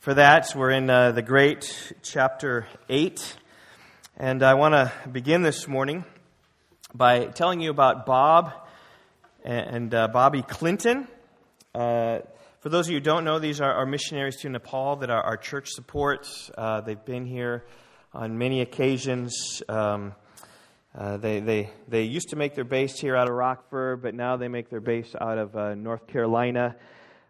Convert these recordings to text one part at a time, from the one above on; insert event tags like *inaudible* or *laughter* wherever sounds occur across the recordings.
for that. We're in uh, the great chapter 8. And I want to begin this morning by telling you about Bob and uh, Bobby Clinton. Uh, for those of you who don't know, these are our missionaries to Nepal that are our church supports. Uh, they've been here on many occasions. Um, uh, they, they, they used to make their base here out of Rockford, but now they make their base out of uh, North Carolina.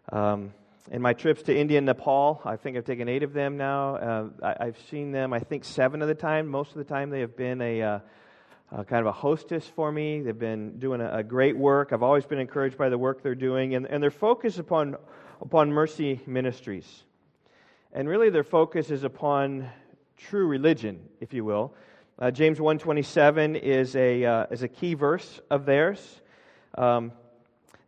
Um, in my trips to India and Nepal, I think I've taken eight of them now. Uh, I, have seen them, I think, seven of the time. Most of the time, they have been a uh, uh, kind of a hostess for me. They've been doing a, a, great work. I've always been encouraged by the work they're doing, and, and their focus upon upon mercy ministries, and really their focus is upon true religion, if you will. Uh, James one twenty seven is a uh, is a key verse of theirs. Um,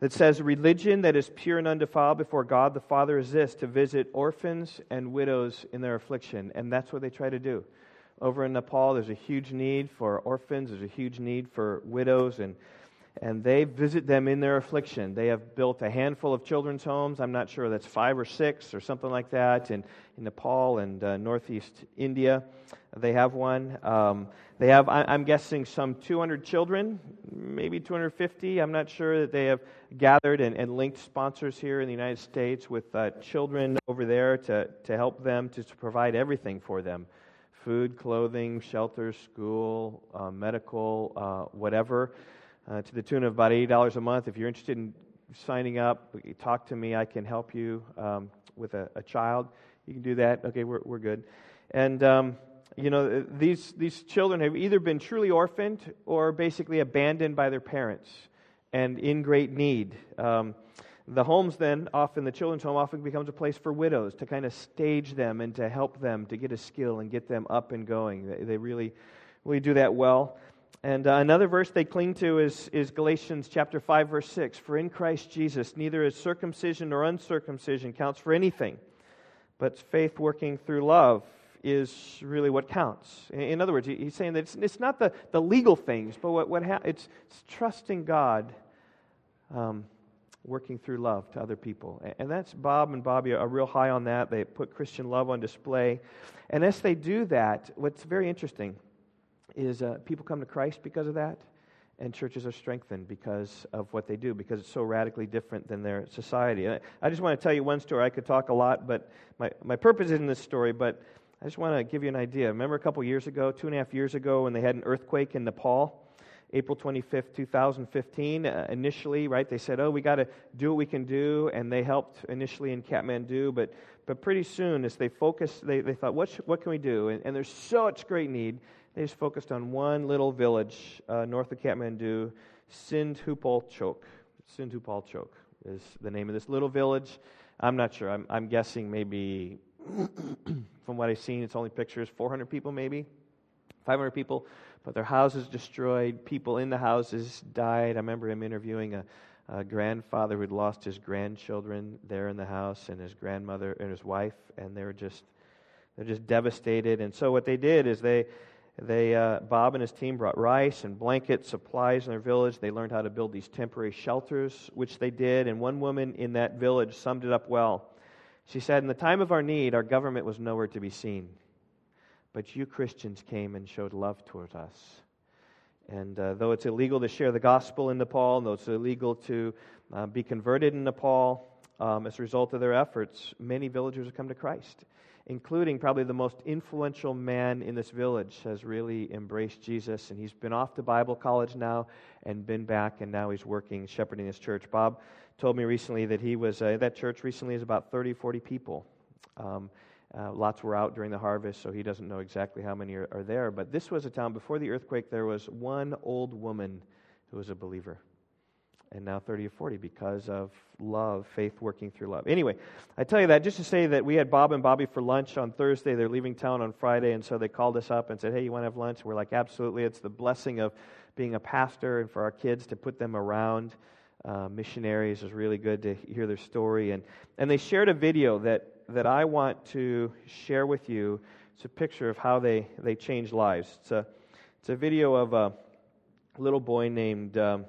that says, Religion that is pure and undefiled before God the Father is this to visit orphans and widows in their affliction. And that's what they try to do. Over in Nepal, there's a huge need for orphans, there's a huge need for widows, and, and they visit them in their affliction. They have built a handful of children's homes. I'm not sure that's five or six or something like that in, in Nepal and uh, northeast India. They have one. Um, they have, I, am guessing, some 200 children, maybe 250. I'm not sure that they have gathered and, and linked sponsors here in the United States with uh, children over there to, to help them, to, to provide everything for them food, clothing, shelter, school, uh, medical, uh, whatever, uh, to the tune of about $80 a month. If you're interested in signing up, talk to me. I can help you um, with a, a, child. You can do that. Okay, we're, we're good. And. Um, you know, these, these children have either been truly orphaned or basically abandoned by their parents and in great need. Um, the homes then, often the children's home, often becomes a place for widows to kind of stage them and to help them to get a skill and get them up and going. They, they really, really do that well. And uh, another verse they cling to is, is Galatians chapter 5, verse 6. For in Christ Jesus, neither is circumcision nor uncircumcision counts for anything, but faith working through love is really what counts. In other words, he's saying that it's, it's not the, the legal things, but what, what ha- it's, it's trusting God um, working through love to other people. And that's Bob and Bobby are real high on that. They put Christian love on display. And as they do that, what's very interesting is uh, people come to Christ because of that, and churches are strengthened because of what they do, because it's so radically different than their society. I just want to tell you one story. I could talk a lot, but my, my purpose isn't this story, but I just want to give you an idea. Remember a couple years ago, two and a half years ago, when they had an earthquake in Nepal? April 25th, 2015. Uh, initially, right, they said, oh, we got to do what we can do, and they helped initially in Kathmandu, but, but pretty soon, as they focused, they, they thought, what, sh- what can we do? And, and, there's such great need. They just focused on one little village uh, north of Kathmandu, Sindhupalchok. Sindhupalchok is the name of this little village. I'm not sure. I'm, I'm guessing maybe *clears throat* from what I've seen, it's only pictures 400 people, maybe 500 people, but their houses destroyed. People in the houses died. I remember him interviewing a, a grandfather who'd lost his grandchildren there in the house, and his grandmother and his wife, and they were just they're just devastated. And so what they did is they they uh, Bob and his team brought rice and blankets, supplies in their village. They learned how to build these temporary shelters, which they did. And one woman in that village summed it up well. She said, In the time of our need, our government was nowhere to be seen. But you Christians came and showed love toward us. And uh, though it's illegal to share the gospel in Nepal, though it's illegal to uh, be converted in Nepal, um, as a result of their efforts, many villagers have come to Christ, including probably the most influential man in this village has really embraced Jesus. And he's been off to Bible college now and been back, and now he's working, shepherding his church. Bob told me recently that he was, uh, that church recently is about 30, 40 people. Um, uh, lots were out during the harvest, so he doesn't know exactly how many are, are, there. But this was a town, before the earthquake, there was one old woman who was a believer. And now 30 or 40 because of love, faith working through love. Anyway, I tell you that just to say that we had Bob and Bobby for lunch on Thursday. They're leaving town on Friday, and so they called us up and said, Hey, you want to have lunch? We're like, Absolutely. It's the blessing of being a pastor and for our kids to put them around uh, missionaries. is really good to hear their story. And, and they shared a video that, that I want to share with you. It's a picture of how they, they changed lives. It's a, it's a video of a little boy named um,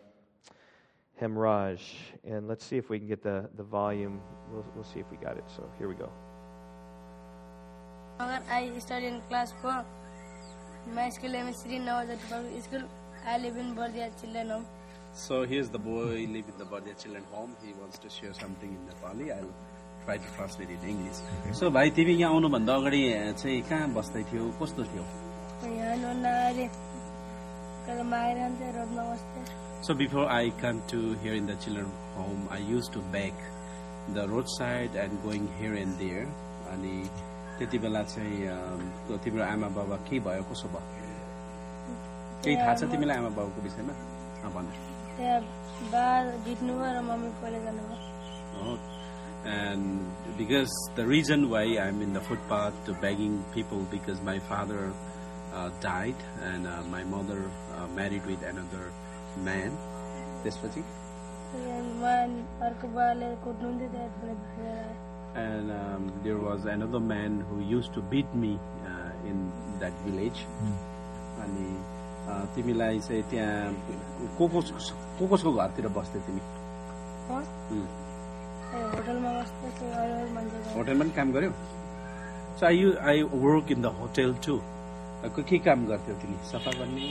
Hemraj. And let's see if we can get the, the volume. We'll, we'll see if we got it. So here we go. I study in class 4. My school name is Sri Nawazat School. I live in Bardia Children Home. So here's the boy living in the Bardia Children Home. He wants to share something in Nepali. I'll try to translate it in English. So भाइ तिमी यहाँ आउनुभन्दा अगाडि चाहिँ कहाँ बस्दै थियो कस्तो थियो यहाँ नन्दा अरे कहिले माइरहन्थे रोडमा बस्थेँ So before I come to here in the children home, I used to beg the roadside and going here and there. अनि त्यति बेला चाहिँ अम, त्यो तिम्रो आमा बाबा के भयो कसो भयो केही थाहा छ तिमीलाई आमा बाबाको विषयमा अँ, भन त्यहाँ बा जित्नुभयो र मम्मी पहिले जानुभयो Oh, and because the reason why I'm in the footpath to begging people because my father uh, died and uh, my mother uh, married with another man. त्यसपछि and um, there was another man who used to beat me uh, in that village. अनि तिमीलाई चाहिँ त्यहाँ को को को कसको घरतिर बस्थ्यौ तिमी होटलमा पनि काम गर्यौ so I work in the hotel too के काम गर्थ्यौ तिमी सफा गर्ने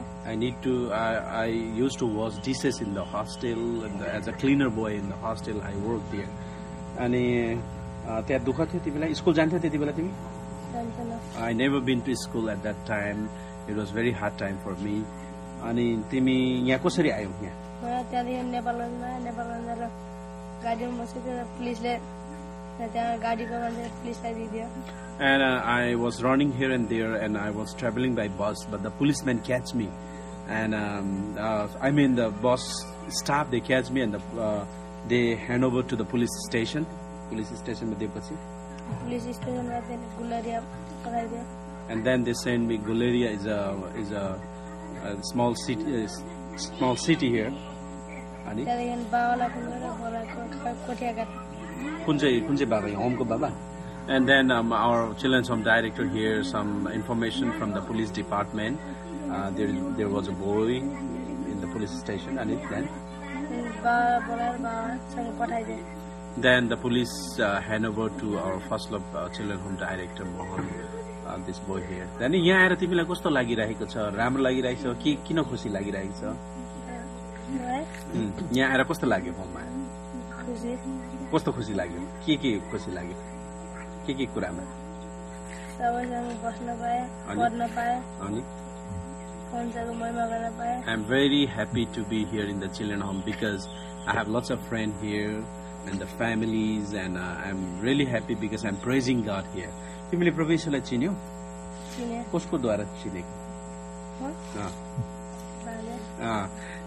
Okay. I need to. I, I used to wash dishes in the hostel. And as a cleaner boy in the hostel, I worked there. अनि त्यहाँ दुःख थियो तिमीलाई स्कुल जान्थ्यो त्यति बेला तिमी I never been to school at that time it was very hard time for me अनि तिमी यहाँ कसरी आयौ यहाँ त्यहाँदेखि नेपालगञ्जमा नेपालगञ्ज गाडीमा बसेको पुलिसले And uh, I was running here and there, and I was traveling by bus, but the policemen catch me, and um, uh, I mean the bus staff they catch me, and the, uh, they hand over to the police station. Police station में दिएपछि, police स्टेसनमा त्यहाँ Gulariya पठाइदियो and then they send me. Guleria is a is a, a small city, uh, small city here. अनि कुन चाहिँ कुन चाहिँ बाबा होमको बाबा And then um, our children's home director here some information from the police department. Uh, there there was a boy in the police station, and it, then the police uh, hand over to our first love uh, children home director Mohan. Uh, this boy here. Then यहाँ आएर तिमीलाई कस्तो लागिरहेको छ राम्रो लागिरहेको छ कि किन खुसी लागिरहेको छ यहाँ आएर कस्तो लाग्यो होममा खुसी कस्तो खुसी लाग्यो के के खुसी लाग्यो के के कुरामा सबैसँग बस्न पाएँ अनि? पढ्न पाएँ अनि फोनसँग महिमा गर्न पाएँ I'm very happy to be here in the children home because I have lots of friends here and the families and uh, I'm really happy because I'm praising God here. तिमीले प्रभु यीशुलाई चिन्यौ चिने कसको द्वारा चिनेको हो?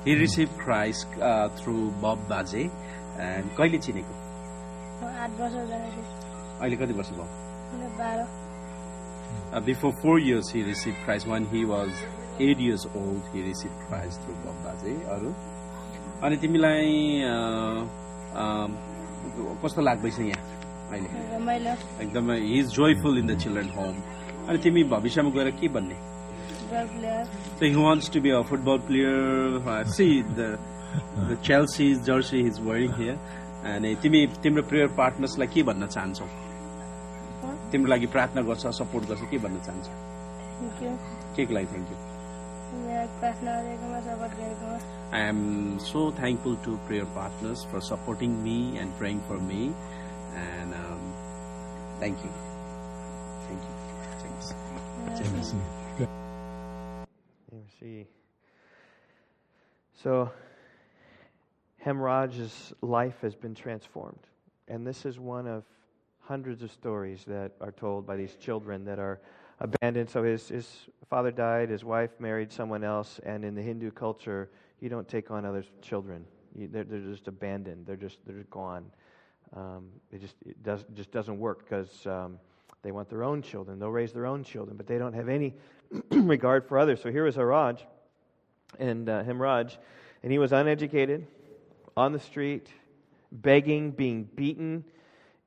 he received Christ uh, through Bob Baje and कहिले चिनेको आठ वर्ष अहिले कति वर्ष भयो बाह्र Uh, before four years he received Christ. When he was eight years old, he received Christ through Bob Baje. अरू अनि तिमीलाई कस्तो लाग्दैछ यहाँ अहिले रमाइलो एकदमै he is joyful in the children home अनि तिमी भविष्यमा गएर के भन्ने So he wants to be a football player. Uh, see the the Chelsea's jersey he's wearing here. अनि तिमी तिम्रो प्रेयर पार्टनर्सलाई के भन्न चाहन्छौ? तिम्रो लागि प्रार्थना गर्छ सपोर्ट गर्छ के भन्न चाहन्छौ? I am so thankful to prayer partners for supporting me and praying for me and thank you thank you so Hemraj's life has been transformed. And this is one of hundreds of stories that are told by these children that are abandoned. So, his, his father died, his wife married someone else, and in the Hindu culture, you don't take on other children. You, they're, they're just abandoned, they're just, they're just gone. Um, it just it does, just doesn't work because um, they want their own children. They'll raise their own children, but they don't have any *clears throat* regard for others. So here was Haraj and uh, Hemraj, and he was uneducated, on the street, begging, being beaten,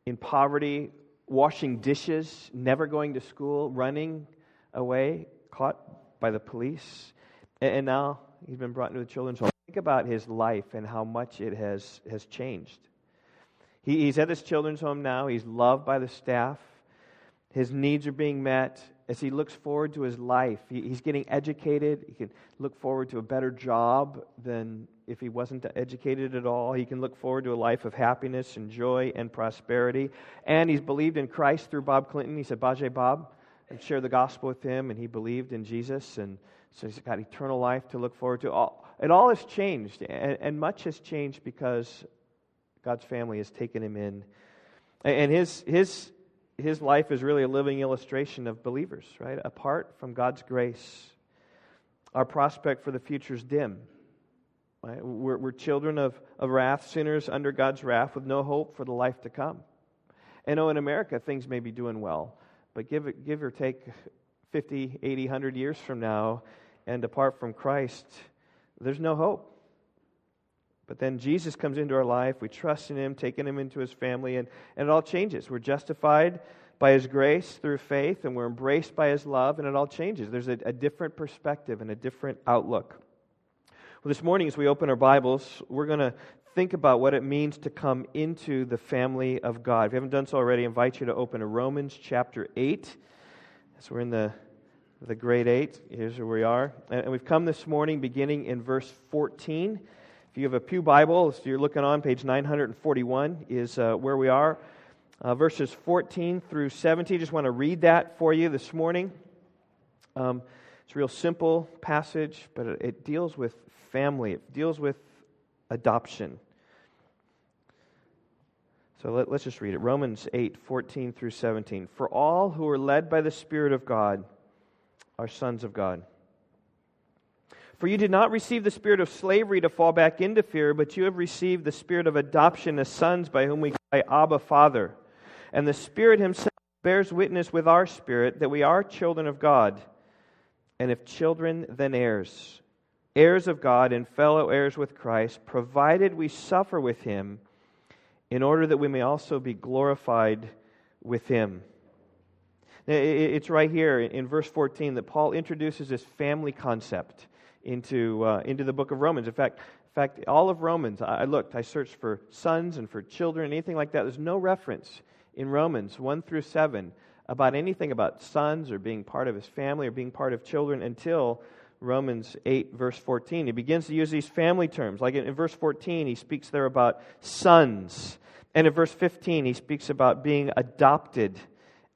in poverty, washing dishes, never going to school, running away, caught by the police, and, now he's been brought into the children's home. Think about his life and how much it has, has changed. He, he's at this children's home now. He's loved by the staff. his needs are being met, as he looks forward to his life. He, he's getting educated. He can look forward to a better job than if he wasn't educated at all. He can look forward to a life of happiness and joy and prosperity. And he's believed in Christ through Bob Clinton. He said, Baje Bob, and share the gospel with him, and he believed in Jesus. And so he's got eternal life to look forward to. All, it all has changed, and, and much has changed because God's family has taken him in. And his, his his life is really a living illustration of believers, right? Apart from God's grace, our prospect for the future is dim. Right? We're, we're children of, of wrath, sinners under God's wrath with no hope for the life to come. And oh, in America, things may be doing well, but give, it, give or take 50, 80, 100 years from now, and apart from Christ, there's no hope. But then Jesus comes into our life. We trust in him, taking him into his family, and, and it all changes. We're justified by his grace through faith, and we're embraced by his love, and it all changes. There's a, a different perspective and a different outlook. Well, this morning, as we open our Bibles, we're going to think about what it means to come into the family of God. If you haven't done so already, I invite you to open to Romans chapter 8. So we're in the, the grade 8. Here's where we are. And we've come this morning beginning in verse 14. If you have a Pew Bible, so you're looking on page 941 is uh, where we are. Uh, verses 14 through 17. Just want to read that for you this morning. Um, it's a real simple passage, but it, deals with family, it deals with adoption. So let, us just read it. Romans 8, 14 through 17. For all who are led by the Spirit of God are sons of God. For you did not receive the spirit of slavery to fall back into fear, but you have received the spirit of adoption as sons by whom we cry, Abba, Father. And the Spirit Himself bears witness with our spirit that we are children of God. And if children, then heirs. Heirs of God and fellow heirs with Christ, provided we suffer with Him, in order that we may also be glorified with Him. It's right here in verse 14 that Paul introduces this family concept into, uh, into the book of Romans. In fact, in fact, all of Romans, I looked, I searched for sons and for children, anything like that. There's no reference in Romans 1 through 7 about anything about sons or being part of his family or being part of children until Romans 8, verse 14. He begins to use these family terms. Like in, in verse 14, he speaks there about sons. And in verse 15, he speaks about being adopted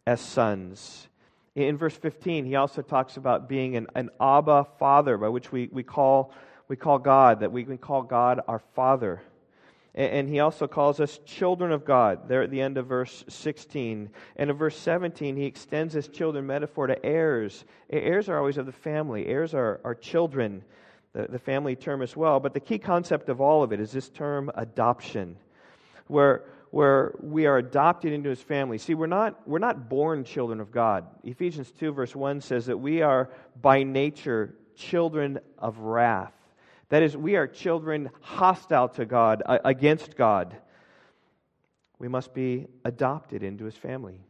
as sons. In verse 15, he also talks about being an, an Abba Father, by which we, we, call, we call God, that we can call God our Father. And, he also calls us children of God, there at the end of verse 16. And in verse 17, he extends this children metaphor to heirs. Heirs are always of the family, heirs are, are children, the, the family term as well. But the key concept of all of it is this term adoption, where where we are adopted into his family. See, we're not, we're not born children of God. Ephesians 2, verse 1 says that we are by nature children of wrath. That is, we are children hostile to God, against God. We must be adopted into his family.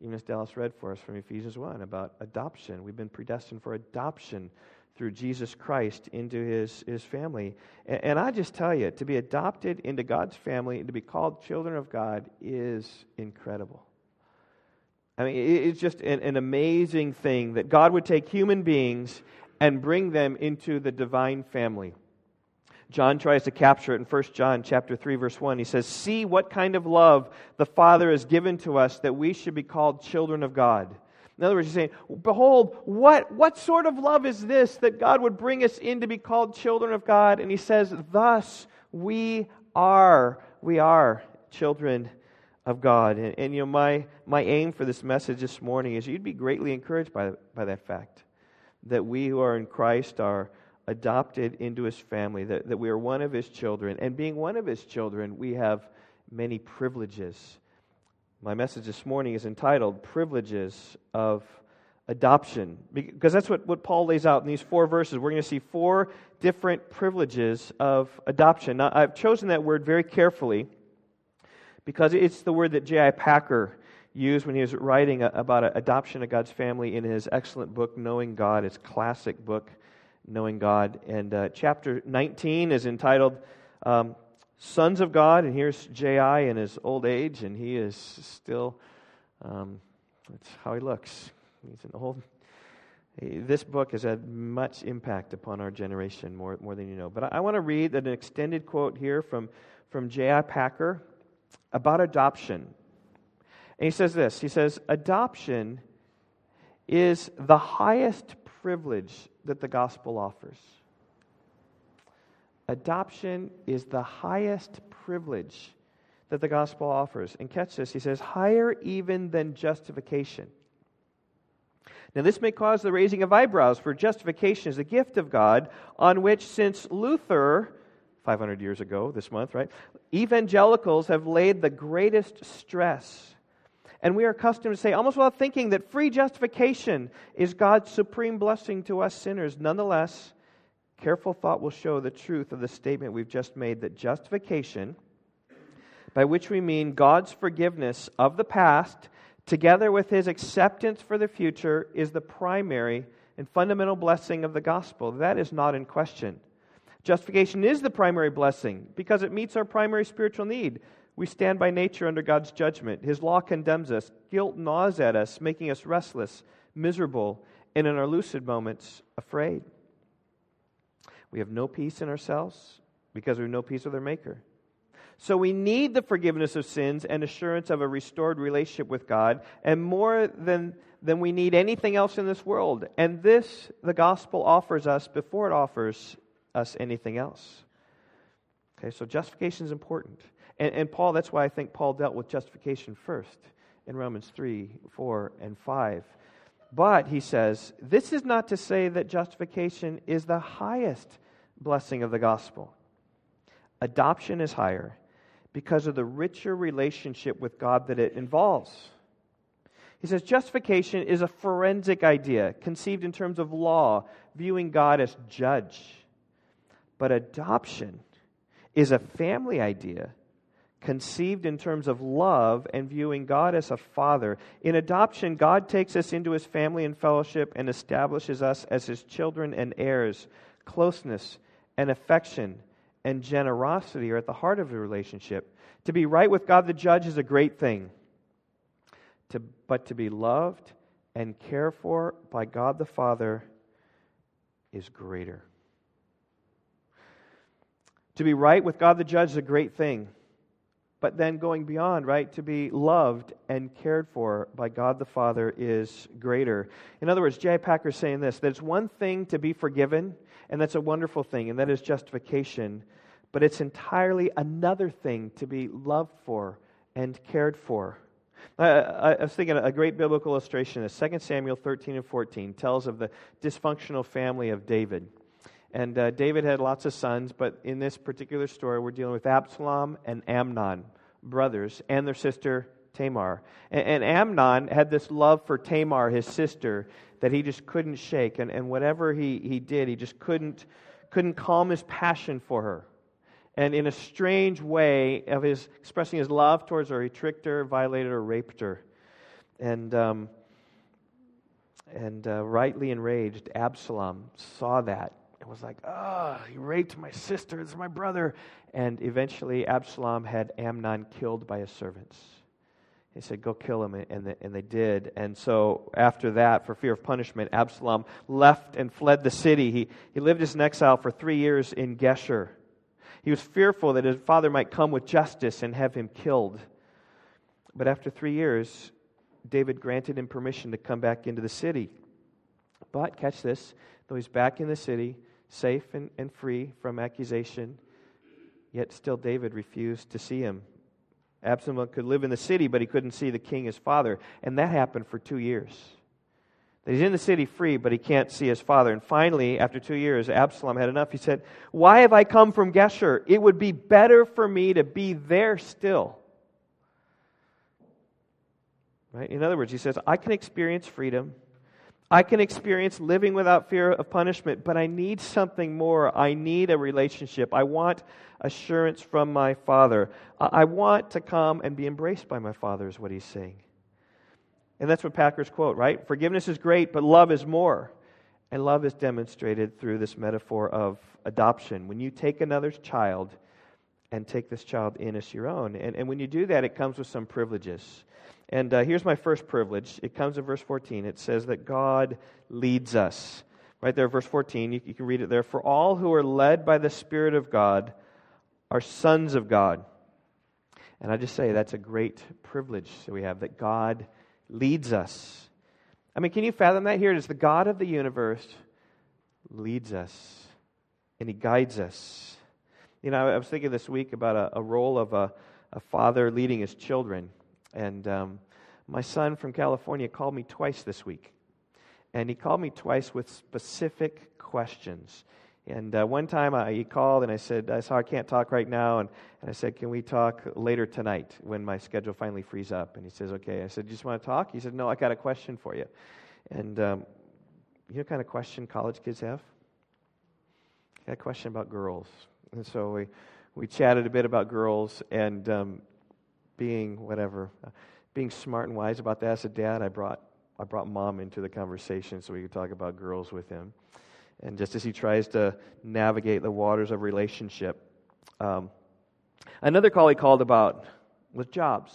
Even as Dallas read for us from Ephesians 1 about adoption. We've been predestined for adoption through Jesus Christ into his, his family. And, and, I just tell you, to be adopted into God's family and to be called children of God is incredible. I mean, it's just an, an amazing thing that God would take human beings and bring them into the divine family. John tries to capture it in 1 John chapter 3 verse 1. He says, "See what kind of love the Father has given to us that we should be called children of God." In other words, he's saying, Behold, what, what sort of love is this that God would bring us in to be called children of God? And he says, Thus we are, we are children of God. And, and you know, my, my aim for this message this morning is you'd be greatly encouraged by, by that fact that we who are in Christ are adopted into his family, that, that we are one of his children. And being one of his children, we have many privileges my message this morning is entitled Privileges of Adoption, because that's what, what Paul lays out in these four verses. We're going to see four different privileges of adoption. Now, I've chosen that word very carefully because it's the word that J.I. Packer used when he was writing about adoption of God's family in his excellent book, Knowing God, his classic book, Knowing God. And uh, chapter 19 is entitled um, sons of God, and here's J.I. in his old age, and he is still um, That's how he looks. He's an old. This book has had much impact upon our generation, more, more than you know. But I, I want to read an extended quote here from, from J.I. Packer about adoption. And he says this He says, Adoption is the highest privilege that the gospel offers. Adoption is the highest privilege that the gospel offers. And catch this, he says, higher even than justification. Now, this may cause the raising of eyebrows, for justification is a gift of God on which, since Luther, 500 years ago this month, right, evangelicals have laid the greatest stress. And we are accustomed to say, almost without thinking, that free justification is God's supreme blessing to us sinners. Nonetheless, careful thought will show the truth of the statement we've just made that justification by which we mean God's forgiveness of the past, together with his acceptance for the future, is the primary and fundamental blessing of the gospel. That is not in question. Justification is the primary blessing because it meets our primary spiritual need. We stand by nature under God's judgment. His law condemns us. Guilt gnaws at us, making us restless, miserable, and in our lucid moments, afraid. We have no peace in ourselves because we have no peace with our Maker. So we need the forgiveness of sins and assurance of a restored relationship with God, and more than, than we need anything else in this world. And this, the gospel offers us before it offers us anything else. Okay, so justification is important. And, and Paul, that's why I think Paul dealt with justification first in Romans 3, 4, and 5. But, he says, this is not to say that justification is the highest blessing of the gospel. Adoption is higher because of the richer relationship with God that it involves. He says justification is a forensic idea conceived in terms of law, viewing God as judge. But adoption is a family idea conceived in terms of love and viewing God as a father. In adoption, God takes us into his family and fellowship and establishes us as his children and heirs. Closeness and affection and generosity are at the heart of the relationship. To be right with God the judge is a great thing. To, but to be loved and cared for by God the Father is greater. To be right with God the judge is a great thing. But then going beyond, right, to be loved and cared for by God the Father is greater. In other words, J. Packer is saying this that it's one thing to be forgiven, and that's a wonderful thing, and that is justification but it's entirely another thing to be loved for and cared for. I, I, was thinking a great biblical illustration is 2 Samuel 13 and 14 tells of the dysfunctional family of David. And uh, David had lots of sons, but in this particular story, we're dealing with Absalom and Amnon, brothers, and their sister Tamar. And, and Amnon had this love for Tamar, his sister, that he just couldn't shake. And, and whatever he, he did, he just couldn't, couldn't calm his passion for her and in a strange way of his expressing his love towards her, he tricked her, violated her, raped her. And, um, and uh, rightly enraged, Absalom saw that and was like, oh, he raped my sister, it's my brother. And eventually, Absalom had Amnon killed by his servants. He said, Go kill him, and they, and they did. And so, after that, for fear of punishment, Absalom left and fled the city. He, he lived an exile for three years in Geshur. He was fearful that his father might come with justice and have him killed. But after three years, David granted him permission to come back into the city. But, catch this, though he's back in the city, safe and, and free from accusation, yet still David refused to see him. Absalom could live in the city, but he couldn't see the king, his father. And that happened for two years he's in the city free, but he can't see his father. And finally, after two years, Absalom had enough. He said, Why have I come from Geshur? It would be better for me to be there still. Right? In other words, he says, I can experience freedom. I can experience living without fear of punishment, but I need something more. I need a relationship. I want assurance from my father. I want to come and be embraced by my father, is what he's saying. And that's what Packer's quote, right? Forgiveness is great, but love is more. And love is demonstrated through this metaphor of adoption. When you take another's child and take this child in as your own. And, and when you do that, it comes with some privileges. And uh, here's my first privilege. It comes in verse 14. It says that God leads us. Right there, verse 14, you, you can read it there. For all who are led by the Spirit of God are sons of God. And I just say that's a great privilege that we have, that God leads us. I mean, can you fathom that here? It is the God of the universe leads us and He guides us. You know, I was thinking this week about a, a role of a, a, father leading his children. And um, my son from California called me twice this week. And he called me twice with specific questions. And uh, one time I, he called and I said, I saw I can't talk right now. And, and I said, Can we talk later tonight when my schedule finally frees up? And he says, Okay. I said, You just want to talk? He said, No, I got a question for you. And um, you know what kind of question college kids have? I got a question about girls. And so we, we chatted a bit about girls and um, being whatever, uh, being smart and wise about that. As a Dad, I brought, I brought mom into the conversation so we could talk about girls with him. And just as he tries to navigate the waters of relationship, um, another call he called about was jobs.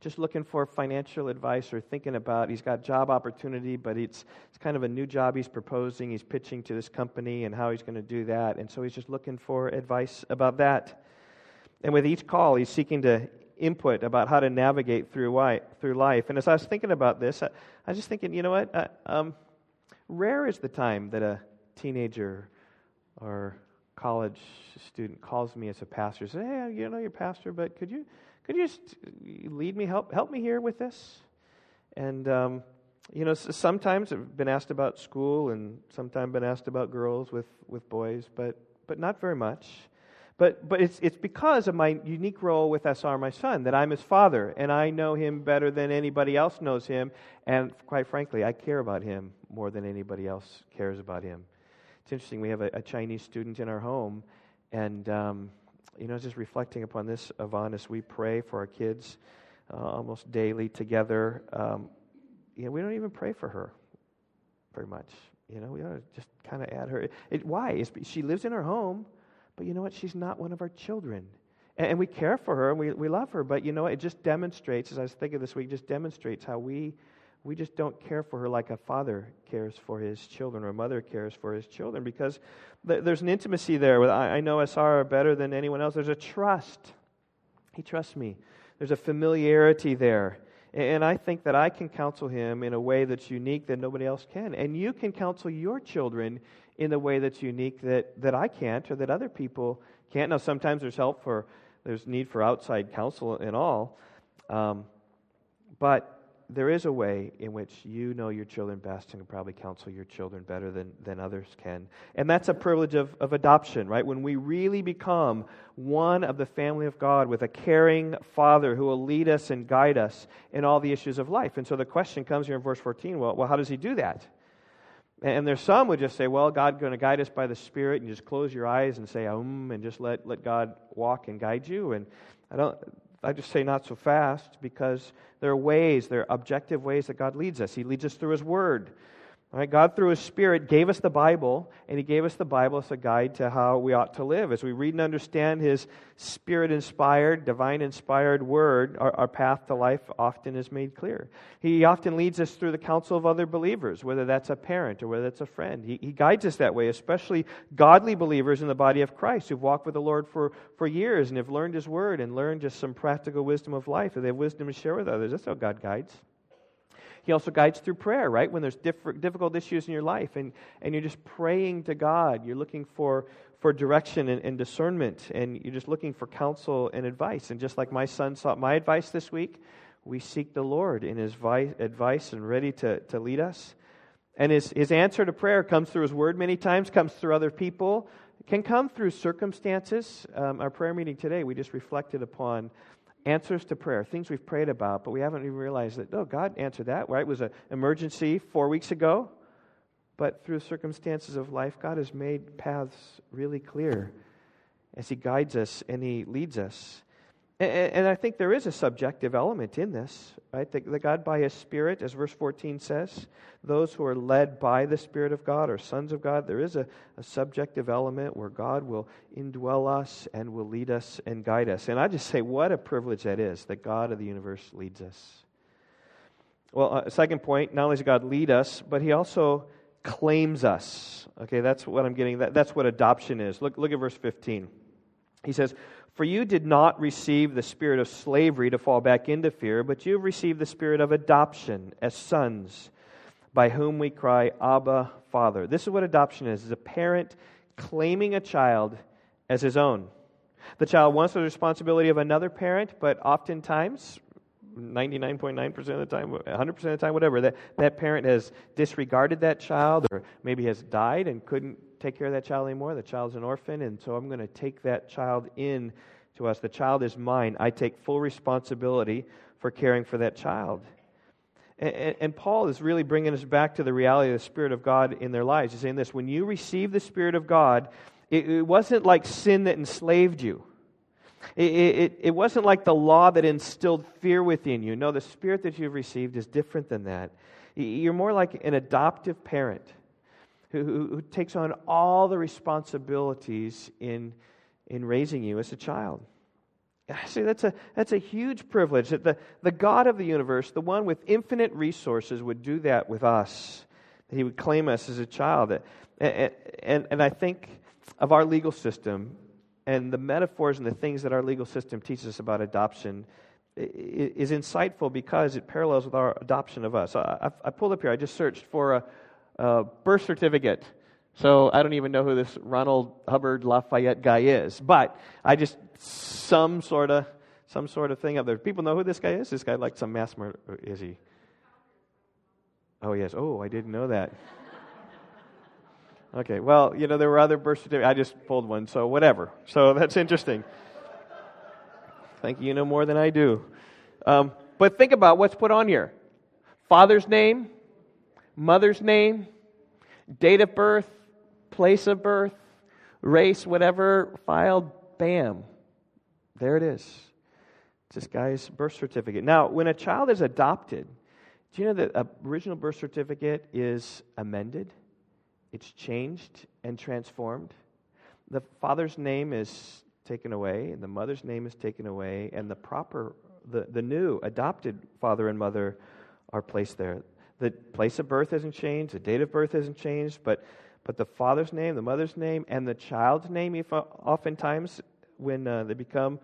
Just looking for financial advice or thinking about, he's got job opportunity, but it's, it's kind of a new job he's proposing. He's pitching to this company and how he's going to do that. And so he's just looking for advice about that. And with each call, he's seeking to input about how to navigate through life. And as I was thinking about this, I, I was just thinking, you know what? Um, Rare is the time that a teenager or college student calls me as a pastor, says, "Hey, you know, you're pastor, but could you could you just lead me, help help me here with this?" And um, you know, sometimes I've been asked about school, and sometimes been asked about girls with with boys, but but not very much. But, but it's, it's because of my unique role with SR, my son, that I'm his father, and I know him better than anybody else knows him. And quite frankly, I care about him more than anybody else cares about him. It's interesting, we have a, a Chinese student in our home, and, um, you know, just reflecting upon this, Yvonne, as we pray for our kids uh, almost daily together, um, you know, we don't even pray for her very much. You know, we ought to just kind of add her. It, why? It's, she lives in her home but you know what? She's not one of our children. And, and we care for her and we, we love her, but you know, it just demonstrates, as I was thinking this week, just demonstrates how we, we just don't care for her like a father cares for his children or a mother cares for his children because th- there's an intimacy there. With, I, I know SR better than anyone else. There's a trust. He trusts me. There's a familiarity there. And I think that I can counsel him in a way that's unique that nobody else can. And you can counsel your children in a way that's unique that, that I can't or that other people can't. Now, sometimes there's help for, there's need for outside counsel and all. Um, but there is a way in which you know your children best and can probably counsel your children better than, than others can. And that's a privilege of, of adoption, right? When we really become one of the family of God with a caring father who will lead us and guide us in all the issues of life. And so the question comes here in verse 14 well, well how does he do that? And there's some would just say, well, God's going to guide us by the Spirit, and just close your eyes and say, um, and just let, let God walk and guide you. And I don't, I just say not so fast because there are ways, there are objective ways that God leads us. He leads us through His Word. God, through His Spirit, gave us the Bible, and He gave us the Bible as a guide to how we ought to live. As we read and understand His Spirit inspired, divine inspired Word, our, our, path to life often is made clear. He often leads us through the counsel of other believers, whether that's a parent or whether that's a friend. He, he guides us that way, especially godly believers in the body of Christ who've walked with the Lord for, for years and have learned His Word and learned just some practical wisdom of life, and they have wisdom to share with others. That's how God guides. He also guides through prayer, right? When there's difficult issues in your life and, and you're just praying to God, you're looking for, for direction and, and discernment, and you're just looking for counsel and advice. And just like my son sought my advice this week, we seek the Lord in his advice and ready to, to lead us. And his, his answer to prayer comes through his word many times, comes through other people, can come through circumstances. Um, our prayer meeting today, we just reflected upon answers to prayer, things we've prayed about, but we haven't even realized that, oh, God answered that, right? It was an emergency four weeks ago. But through circumstances of life, God has made paths really clear as He guides us and He leads us. And, I think there is a subjective element in this, right? That, God, by His Spirit, as verse 14 says, those who are led by the Spirit of God are sons of God. There is a, a subjective element where God will indwell us and will lead us and guide us. And I just say, what a privilege that is that God of the universe leads us. Well, uh, second point, not only does God lead us, but He also claims us. Okay, that's what I'm getting. That, that's what adoption is. Look, look at verse 15. He says, For you did not receive the spirit of slavery to fall back into fear, but you have received the spirit of adoption as sons, by whom we cry, Abba, Father. This is what adoption is, is a parent claiming a child as his own. The child wants the responsibility of another parent, but oftentimes, 99.9% of the time, 100% of the time, whatever, that, that parent has disregarded that child or maybe has died and couldn't take care of that child anymore. The child's an orphan, and so I'm going to take that child in to us. The child is mine. I take full responsibility for caring for that child. And, and, Paul is really bringing us back to the reality of the Spirit of God in their lives. He's saying this when you receive the Spirit of God, it, it wasn't like sin that enslaved you. It, it, it wasn't like the law that instilled fear within you. No, the Spirit that you've received is different than that. You're more like an adoptive parent who, who, takes on all the responsibilities in, in raising you as a child. I say that's a, that's a huge privilege that the, the God of the universe, the one with infinite resources, would do that with us. That he would claim us as a child. And, and, and I think of our legal system and the metaphors and the things that our legal system teaches us about adoption is insightful because it parallels with our adoption of us. I, I pulled up here, I just searched for a, a birth certificate. So I don't even know who this Ronald Hubbard Lafayette guy is, but I just some sort of some sort of thing up there. People know who this guy is. This guy like some mass murder. Is he? Oh yes. Oh, I didn't know that. Okay, well, you know, there were other birth certificates. I just pulled one, so whatever. So that's interesting. Thank you, you know more than I do. Um, but think about what's put on here father's name, mother's name, date of birth, place of birth, race, whatever, filed, bam. There it is. It's this guy's birth certificate. Now, when a child is adopted, do you know that the original birth certificate is amended? It's changed and transformed. The father's name is taken away, and the mother's name is taken away, and the proper, the, the new adopted father and mother are placed there. The place of birth hasn't changed, the date of birth hasn't changed, but, but the father's name, the mother's name, and the child's name, if, oftentimes when uh, they become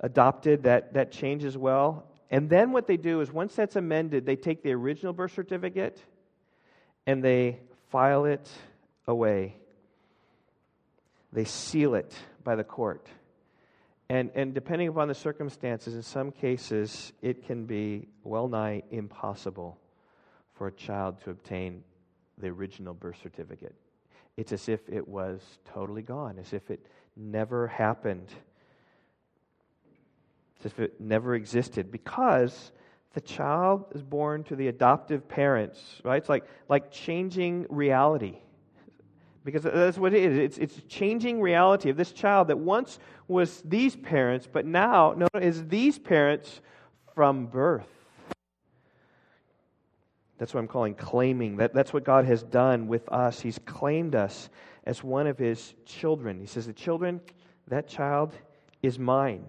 adopted, that, that changes well. And then what they do is once that's amended, they take the original birth certificate and they file it away. They seal it by the court. And, and depending upon the circumstances, in some cases, it can be well nigh impossible for a child to obtain the original birth certificate. It's as if it was totally gone, as if it never happened, as if it never existed, because the child is born to the adoptive parents, right? It's like, like changing reality because that's what it is. It's, it's changing reality of this child that once was these parents, but now no, is these parents from birth. That's what I'm calling claiming. That, that's what God has done with us. He's claimed us as one of His children. He says, The children, that child is mine.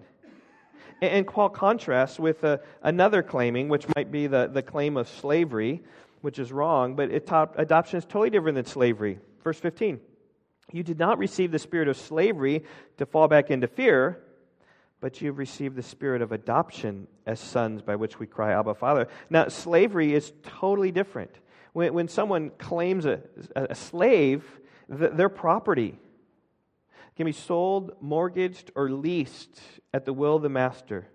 And, and contrasts with uh, another claiming, which might be the, the claim of slavery, which is wrong, but it, adoption is totally different than slavery. Verse 15 You did not receive the spirit of slavery to fall back into fear, but you've received the spirit of adoption as sons by which we cry, Abba, Father. Now, slavery is totally different. When, when someone claims a, a slave, their property can be sold, mortgaged, or leased at the will of the master.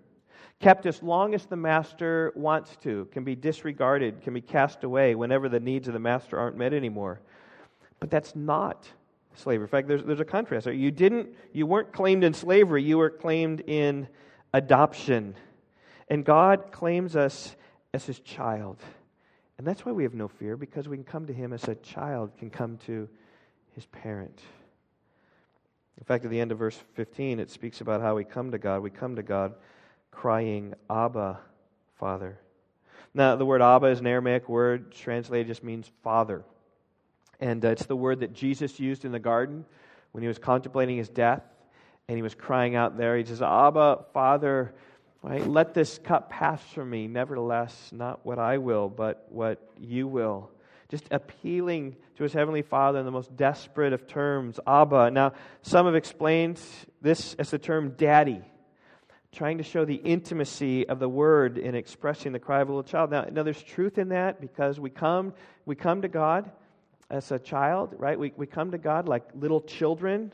Kept as long as the master wants to, can be disregarded, can be cast away whenever the needs of the master aren't met anymore. But that's not slavery. In fact, there's, there's a contrast. You, didn't, you weren't claimed in slavery, you were claimed in adoption. And God claims us as his child. And that's why we have no fear, because we can come to him as a child can come to his parent. In fact, at the end of verse 15, it speaks about how we come to God. We come to God crying, Abba, Father. Now, the word Abba is an Aramaic word, translated just means father. And uh, it's the word that Jesus used in the garden when he was contemplating his death and he was crying out there. He says, Abba, Father, Right? Let this cup pass from me. Nevertheless, not what I will, but what you will. Just appealing to his heavenly Father in the most desperate of terms, Abba. Now, some have explained this as the term daddy, trying to show the intimacy of the word in expressing the cry of a little child. Now, now there's truth in that because we come, we come to God as a child, right? We, we come to God like little children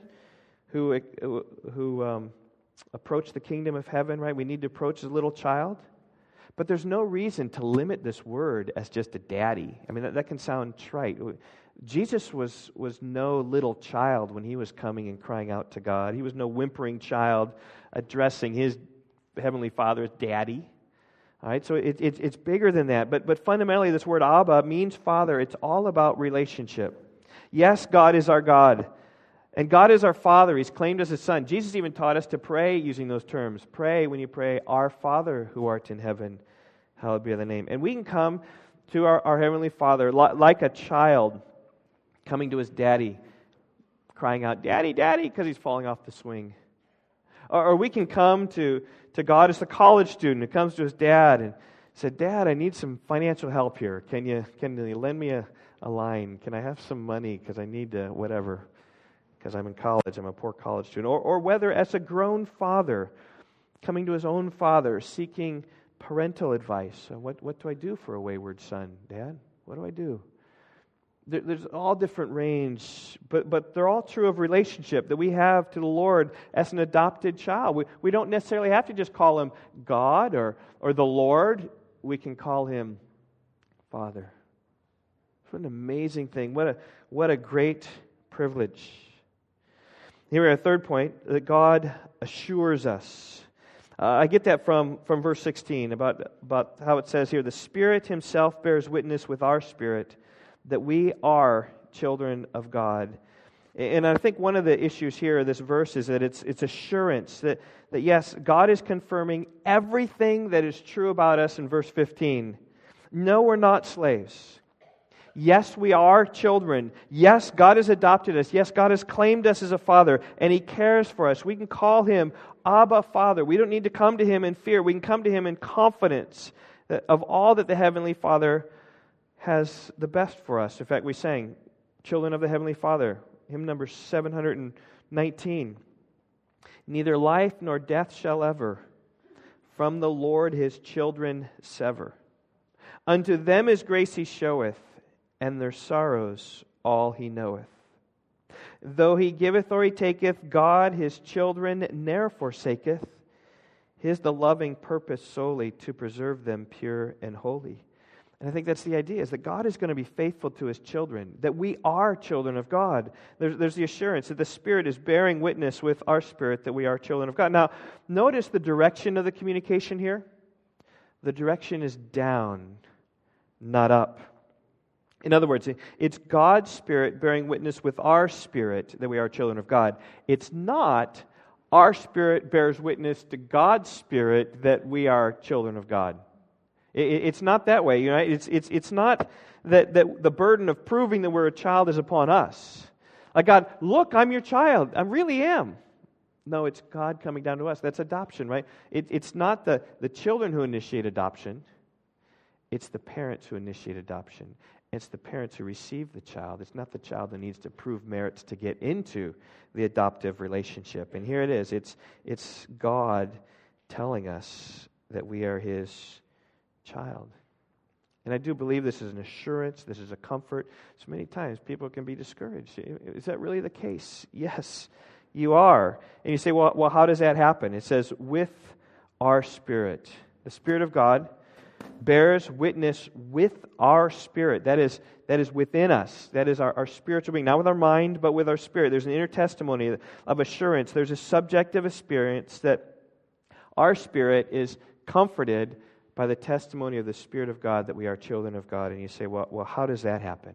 who, who um, approach the kingdom of heaven, right? We need to approach as a little child. But there's no reason to limit this word as just a daddy. I mean, that, that can sound trite. Jesus was, was no little child when he was coming and crying out to God. He was no whimpering child addressing his heavenly father as daddy. All right, so it, it, it's bigger than that. But, but fundamentally, this word Abba means father. It's all about relationship. Yes, God is our God. And God is our Father. He's claimed as His Son. Jesus even taught us to pray using those terms. Pray when you pray, Our Father who art in heaven, hallowed be thy name. And we can come to our, our Heavenly Father like a child coming to his daddy, crying out, Daddy, Daddy, because he's falling off the swing. Or, or, we can come to, to God as a college student who comes to his dad and said, Dad, I need some financial help here. Can you, can you lend me a, a line? Can I have some money because I need to, whatever because I'm in college, I'm a poor college student, or, or whether as a grown father coming to his own father seeking parental advice. what, what do I do for a wayward son, Dad? What do I do? There, there's all different range, but, but they're all true of relationship that we have to the Lord as an adopted child. We, we don't necessarily have to just call him God or, or the Lord, we can call him Father. What an amazing thing. What a, what a great privilege. Here are, third point that God assures us. Uh, I get that from, from verse 16 about, about how it says here the Spirit Himself bears witness with our spirit that we are children of God. And I think one of the issues here of this verse is that it's, it's assurance that, that, yes, God is confirming everything that is true about us in verse 15. No, we're not slaves. Yes, we are children. Yes, God has adopted us. Yes, God has claimed us as a father, and He cares for us. We can call Him Abba Father. We don't need to come to Him in fear. We can come to Him in confidence of all that the Heavenly Father has the best for us. In fact, we sang Children of the Heavenly Father, hymn number 719. Neither life nor death shall ever from the Lord his children sever. Unto them his grace he showeth and their sorrows all he knoweth. Though he giveth or he taketh, God his children ne'er forsaketh. His the loving purpose solely to preserve them pure and holy. And I think that's the idea, is that God is going to be faithful to his children, that we are children of God. There's, there's the assurance that the Spirit is bearing witness with our spirit that we are children of God. Now, notice the direction of the communication here. The direction is down, not up. In other words, it's God's Spirit bearing witness with our spirit that we are children of God. It's not our spirit bears witness to God's Spirit that we are children of God. It's not that way. You know, it's, it's, it's not that, that the burden of proving that we're a child is upon us. Like, God, look, I'm your child. I really am. No, it's God coming down to us. That's adoption, right? It, it's not the, the children who initiate adoption, it's the parents who initiate adoption. It's the parents who receive the child. It's not the child who needs to prove merits to get into the adoptive relationship. And here it is it's, it's God telling us that we are His child. And I do believe this is an assurance, this is a comfort. So many times people can be discouraged. Is that really the case? Yes, you are. And you say, well, well how does that happen? It says, with our spirit. The Spirit of God bears witness with our spirit. That is, that is within us. That is our, our spiritual being. Not with our mind, but with our spirit. There's an inner testimony of assurance. There's a subjective experience that our spirit is comforted by the testimony of the Spirit of God that we are children of God. And you say, well, well how does that happen?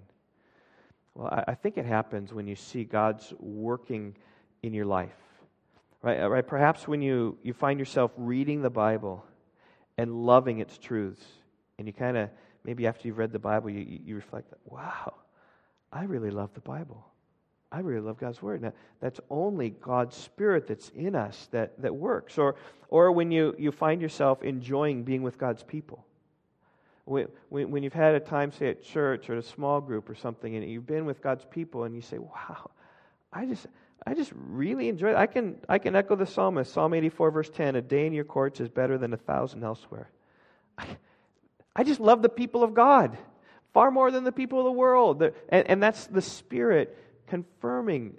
Well, I, I think it happens when you see God's working in your life. Right, right? Perhaps when you, you find yourself reading the Bible and loving its truths. And you kind of, maybe after you've read the Bible, you, you reflect, wow, I really love the Bible. I really love God's word. Now, that's only God's spirit that's in us that, that works. Or, or when you, you find yourself enjoying being with God's people. When, when you've had a time, say, at church or a small group or something, and you've been with God's people, and you say, wow, I just, I just really enjoy it. I can, I can echo the psalmist, Psalm 84, verse 10 A day in your courts is better than a thousand elsewhere. I, I just love the people of God far more than the people of the world. And, and that's the Spirit confirming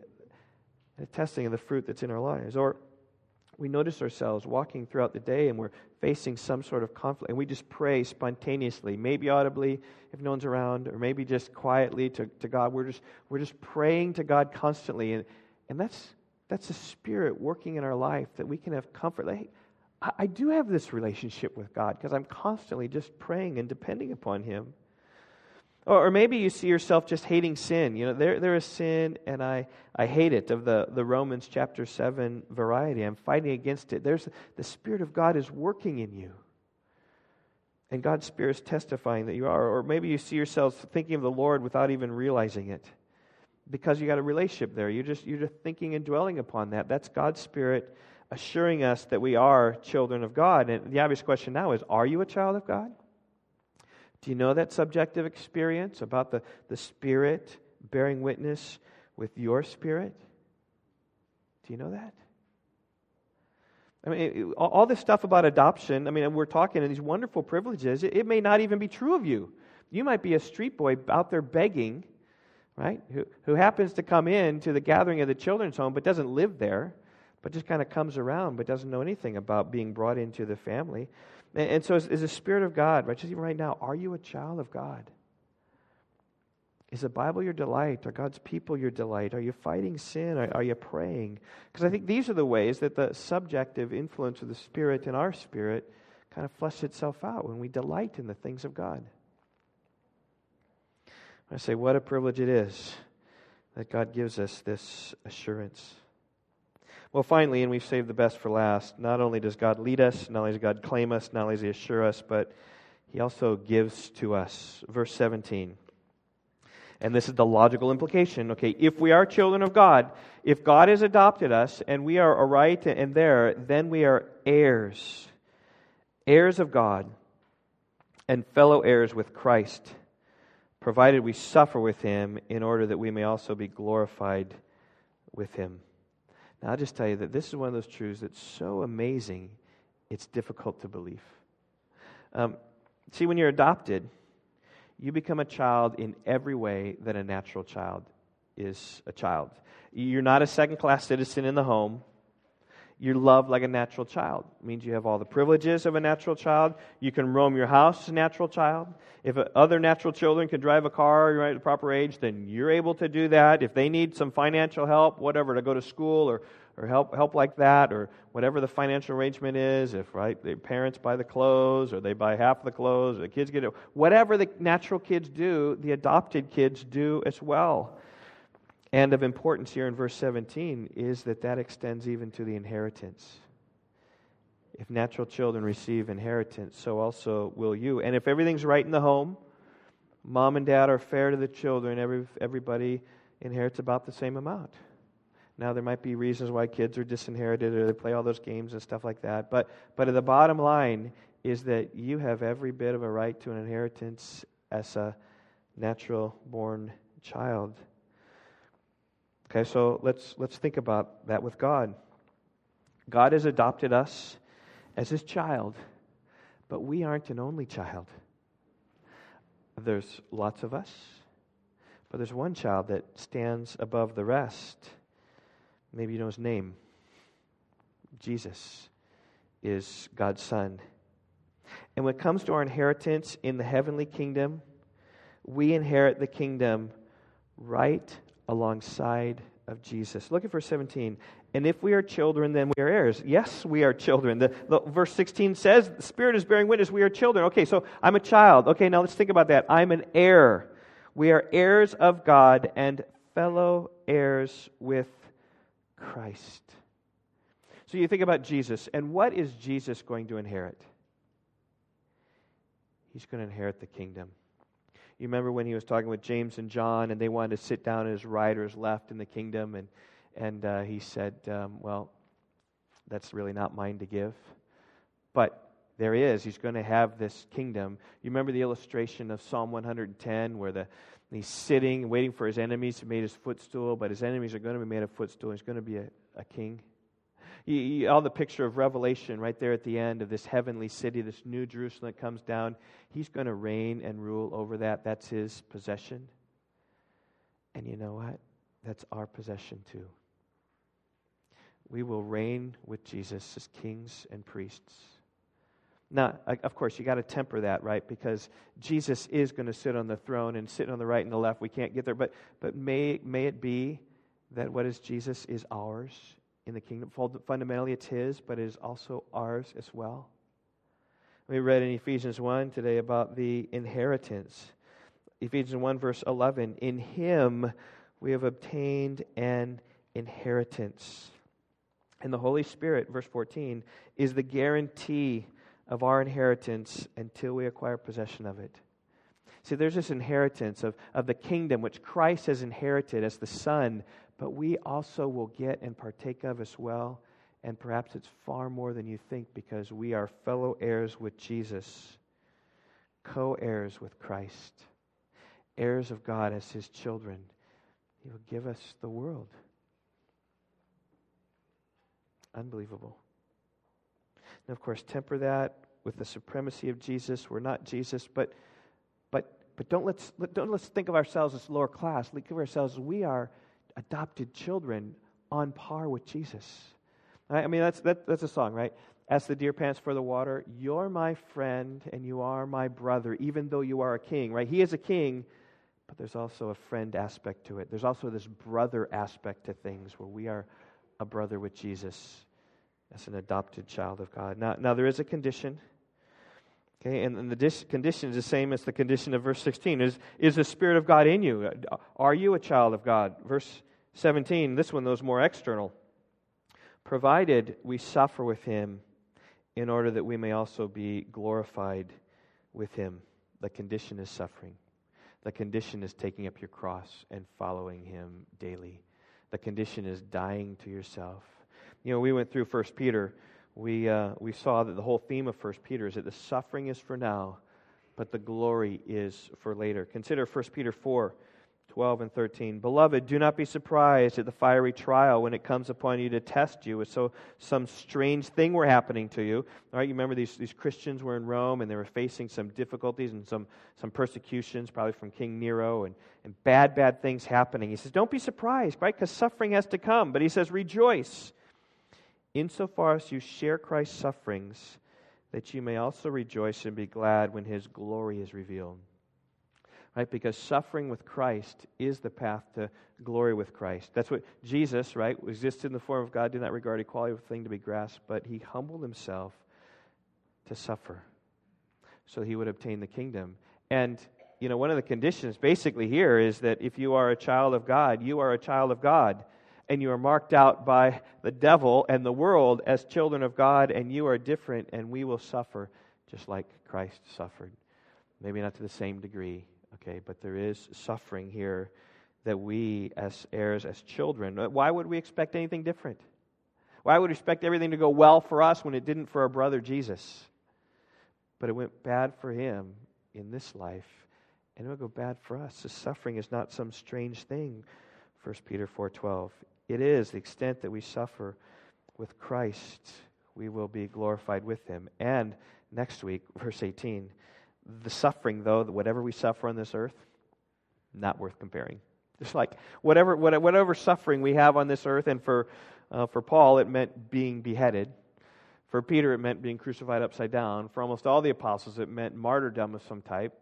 and attesting of the fruit that's in our lives. Or we notice ourselves walking throughout the day and we're facing some sort of conflict, and we just pray spontaneously, maybe audibly if no one's around, or maybe just quietly to, to God. We're just, we're just praying to God constantly. And, and that's, that's a spirit working in our life that we can have comfort. Like, I, I do have this relationship with God because I'm constantly just praying and depending upon Him. Or, or, maybe you see yourself just hating sin. You know, there, there is sin and I, I hate it of the, the Romans chapter 7 variety. I'm fighting against it. There's the Spirit of God is working in you. And God's Spirit is testifying that you are. Or maybe you see yourself thinking of the Lord without even realizing it. Because you got a relationship there. You're just, you're just thinking and dwelling upon that. That's God's Spirit assuring us that we are children of God. And the obvious question now is are you a child of God? Do you know that subjective experience about the, the Spirit bearing witness with your spirit? Do you know that? I mean, all this stuff about adoption, I mean, we're talking in these wonderful privileges. It, may not even be true of you. You might be a street boy out there begging, right? Who, who happens to come in to the gathering of the children's home but doesn't live there, but just kind of comes around but doesn't know anything about being brought into the family. And, and so, is, is the Spirit of God, right? Just even right now, are you a child of God? Is the Bible your delight? Are God's people your delight? Are you fighting sin? Are, are you praying? Because I think these are the ways that the subjective influence of the Spirit in our spirit kind of flesh itself out when we delight in the things of God. I say, what a privilege it is that God gives us this assurance. Well, finally, and we've saved the best for last, not only does God lead us, not only does God claim us, not only does He assure us, but He also gives to us. Verse 17. And this is the logical implication. Okay, if we are children of God, if God has adopted us and we are aright and there, then we are heirs, heirs of God, and fellow heirs with Christ, provided we suffer with Him in order that we may also be glorified with Him. Now, I'll just tell you that this is one of those truths that's so amazing, it's difficult to believe. Um, see, when you're adopted, you become a child in every way that a natural child is a child. You're not a second class citizen in the home you're loved like a natural child. It means you have all the privileges of a natural child. You can roam your house as a natural child. If other natural children can drive a car you're at the proper age, then you're able to do that. If they need some financial help, whatever, to go to school or, or help, help like that, or whatever the financial arrangement is, if right, the parents buy the clothes or they buy half the clothes, or the kids get it, whatever the natural kids do, the adopted kids do as well. And of importance here in verse 17 is that that extends even to the inheritance. If natural children receive inheritance, so also will you. And if everything's right in the home, mom and dad are fair to the children, every, everybody inherits about the same amount. Now, there might be reasons why kids are disinherited or they play all those games and stuff like that. But, but the bottom line is that you have every bit of a right to an inheritance as a natural born child. Okay, so let's, let's think about that with God. God has adopted us as his child, but we aren't an only child. There's lots of us, but there's one child that stands above the rest. Maybe you know his name. Jesus is God's Son. And when it comes to our inheritance in the heavenly kingdom, we inherit the kingdom right alongside of Jesus. Look at verse 17. And if we are children, then we are heirs. Yes, we are children. The, the, verse 16 says, The Spirit is bearing witness, we are children. Okay, so I'm a child. Okay, now let's think about that. I'm an heir. We are heirs of God and fellow heirs with Christ. So you think about Jesus, and what is Jesus going to inherit? He's going to inherit the kingdom. You remember when he was talking with James and John, and they wanted to sit down at his right or his left in the kingdom, and, and uh, he said, um, Well, that's really not mine to give. But there is. He's going to have this kingdom. You remember the illustration of Psalm 110 where the, he's sitting, waiting for his enemies to make his footstool, but his enemies are going to be made a footstool. He's going to be a, a king. You, you, all the picture of Revelation right there at the end of this heavenly city, this new Jerusalem that comes down. He's going to reign and rule over that. That's his possession. And you know what? That's our possession too. We will reign with Jesus as kings and priests. Now, of course, you got to temper that, right? Because Jesus is going to sit on the throne and sit on the right and the left. We can't get there. But, but may, may it be that what is Jesus is ours in the kingdom. Fundamentally, it's His, but it is also ours as well. We read in Ephesians 1 today about the inheritance. Ephesians 1, verse 11 In Him we have obtained an inheritance. And the Holy Spirit, verse 14, is the guarantee of our inheritance until we acquire possession of it. See, there's this inheritance of, of the kingdom which Christ has inherited as the Son, but we also will get and partake of as well. And perhaps it's far more than you think because we are fellow heirs with Jesus, co heirs with Christ, heirs of God as his children. He will give us the world. Unbelievable. And of course, temper that with the supremacy of Jesus. We're not Jesus, but but but don't let's don't let's think of ourselves as lower class. Think of ourselves as we are adopted children on par with Jesus. I mean, that's that, that's a song, right? As the deer pants for the water, you're my friend and you are my brother, even though you are a king, right? He is a king, but there's also a friend aspect to it. There's also this brother aspect to things where we are a brother with Jesus as an adopted child of God. Now, now there is a condition. Okay, and, and the condition is the same as the condition of verse 16. Is, is the Spirit of God in you? Are you a child of God? Verse 17, this one, those more external. Provided we suffer with him in order that we may also be glorified with him. The condition is suffering. The condition is taking up your cross and following him daily. The condition is dying to yourself you know, we went through First Peter. We, uh, we saw that the whole theme of First Peter is that the suffering is for now, but the glory is for later. Consider First Peter 4 12 and 13. Beloved, do not be surprised at the fiery trial when it comes upon you to test you as so some strange thing were happening to you. All right, you remember these, these Christians were in Rome and they were facing some difficulties and some, some persecutions, probably from King Nero, and, and bad, bad things happening. He says, Don't be surprised, right? Because suffering has to come. But he says, Rejoice insofar as you share Christ's sufferings, that you may also rejoice and be glad when his glory is revealed. Right? Because suffering with Christ is the path to glory with Christ. That's what Jesus, right, existed in the form of God, did not regard equality with thing to be grasped, but he humbled himself to suffer so he would obtain the kingdom. And, you know, one of the conditions basically here is that if you are a child of God, you are a child of God and you are marked out by the devil and the world as children of God, and you are different, and we will suffer just like Christ suffered. Maybe not to the same degree, okay, but there is suffering here that we, as heirs, as children, uh, why would we expect anything different? Why would we expect everything to go well for us when it didn't for our brother Jesus? But it went bad for him in this life, and it will go bad for us. The suffering is not some strange thing. 1 Peter 4:12 it is the extent that we suffer with Christ, we will be glorified with him. And next week, verse 18, the suffering, though, whatever we suffer on this earth, not worth comparing. Just like whatever, whatever suffering we have on this earth, and for, uh, for Paul, it meant being beheaded. For Peter, it meant being crucified upside down. For almost all the apostles, it meant martyrdom of some type.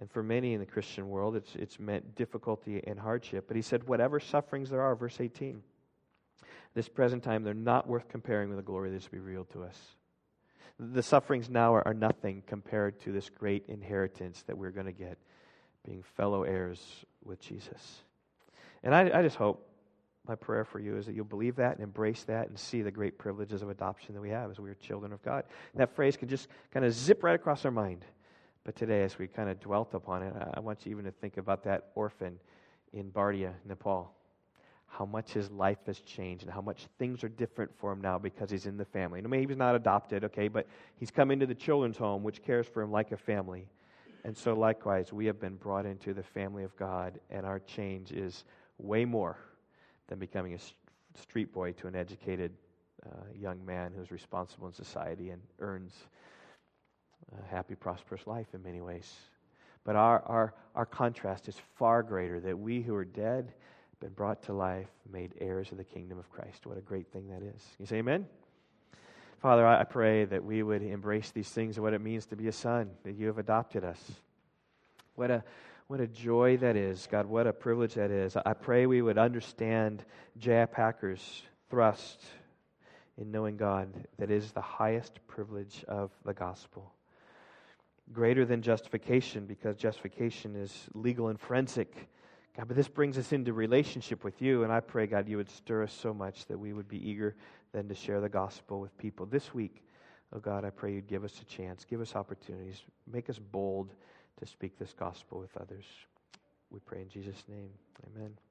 And for many in the Christian world, it's, it's meant difficulty and hardship. But he said, whatever sufferings there are, verse 18, this present time, they're not worth comparing with the glory that is to be revealed to us. The sufferings now are, are nothing compared to this great inheritance that we're going to get, being fellow heirs with Jesus. And I, I just hope, my prayer for you is that you'll believe that and embrace that and see the great privileges of adoption that we have as we are children of God. And that phrase can just kind of zip right across our mind But today, as we kind of dwelt upon it, I want you even to think about that orphan in Bardia, Nepal. How much his life has changed and how much things are different for him now because he's in the family. And maybe he's not adopted, okay, but he's come into the children's home, which cares for him like a family. And so, likewise, we have been brought into the family of God, and our change is way more than becoming a street boy to an educated uh, young man who's responsible in society and earns a happy, prosperous life in many ways. But our, our, our contrast is far greater that we who are dead, been brought to life, made heirs of the kingdom of Christ. What a great thing that is. You say amen? Father, I pray that we would embrace these things and what it means to be a son, that you have adopted us. What a, what a joy that is, God. What a privilege that is. I pray we would understand J.I. Packer's thrust in knowing God that is the highest privilege of the gospel. Greater than justification, because justification is legal and forensic. God, but this brings us into relationship with you, and I pray, God, you would stir us so much that we would be eager then to share the gospel with people. This week, oh God, I pray you'd give us a chance, give us opportunities, make us bold to speak this gospel with others. We pray in Jesus' name. Amen.